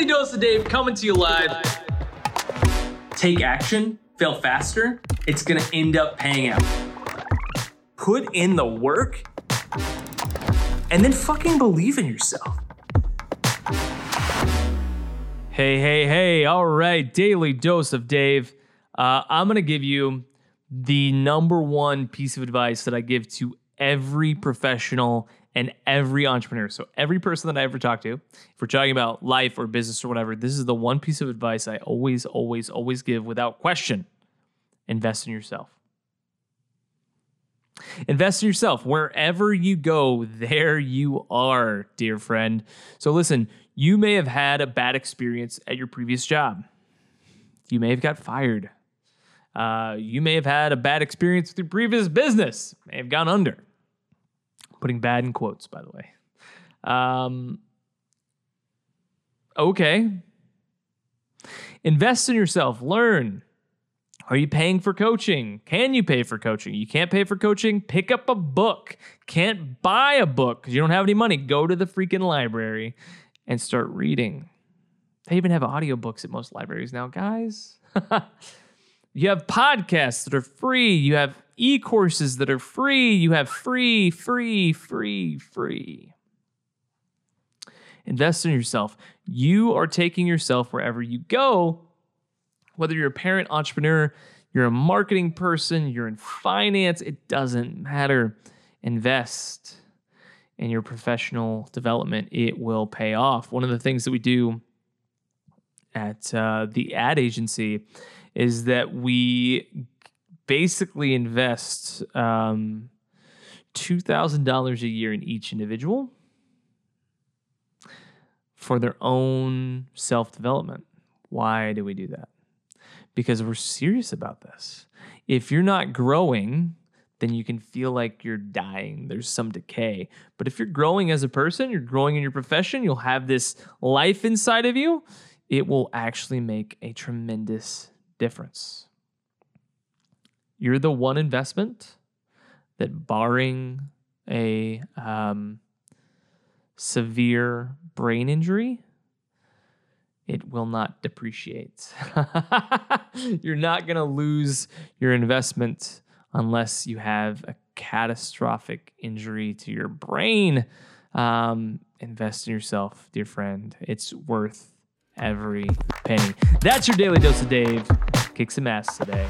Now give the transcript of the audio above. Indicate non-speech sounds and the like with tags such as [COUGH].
Daily Dose of Dave coming to you live. Take action, fail faster. It's gonna end up paying out. Put in the work and then fucking believe in yourself. Hey, hey, hey. All right. Daily Dose of Dave. Uh, I'm to give you the number one piece of advice that I give to every professional and every entrepreneur. So, every person that I ever talk to, if we're talking about life or business or whatever, this is the one piece of advice I always, always, always give without question invest in yourself. Invest in yourself. Wherever you go, there you are, dear friend. So, listen, you may have had a bad experience at your previous job. You may have got fired. Uh, you may have had a bad experience with your previous business, may have gone under. Putting bad in quotes, by the way. Um, okay. Invest in yourself, learn. Are you paying for coaching? Can you pay for coaching? You can't pay for coaching? Pick up a book. Can't buy a book because you don't have any money. Go to the freaking library and start reading. They even have audiobooks at most libraries now, guys. [LAUGHS] you have podcasts that are free. You have e courses that are free. You have free, free, free, free. Invest in yourself. You are taking yourself wherever you go, whether you're a parent, entrepreneur, you're a marketing person, you're in finance, it doesn't matter. Invest in your professional development. It will pay off. One of the things that we do at uh, the ad agency is that we basically invest um, $2,000 a year in each individual for their own self development. Why do we do that? Because we're serious about this. If you're not growing, then you can feel like you're dying. There's some decay. But if you're growing as a person, you're growing in your profession, you'll have this life inside of you, it will actually make a tremendous difference. You're the one investment that, barring a um, severe brain injury, it will not depreciate. [LAUGHS] You're not going to lose your investment unless you have a catastrophic injury to your brain. Um, invest in yourself, dear friend. It's worth every penny. That's your daily dose of Dave. Kick some ass today.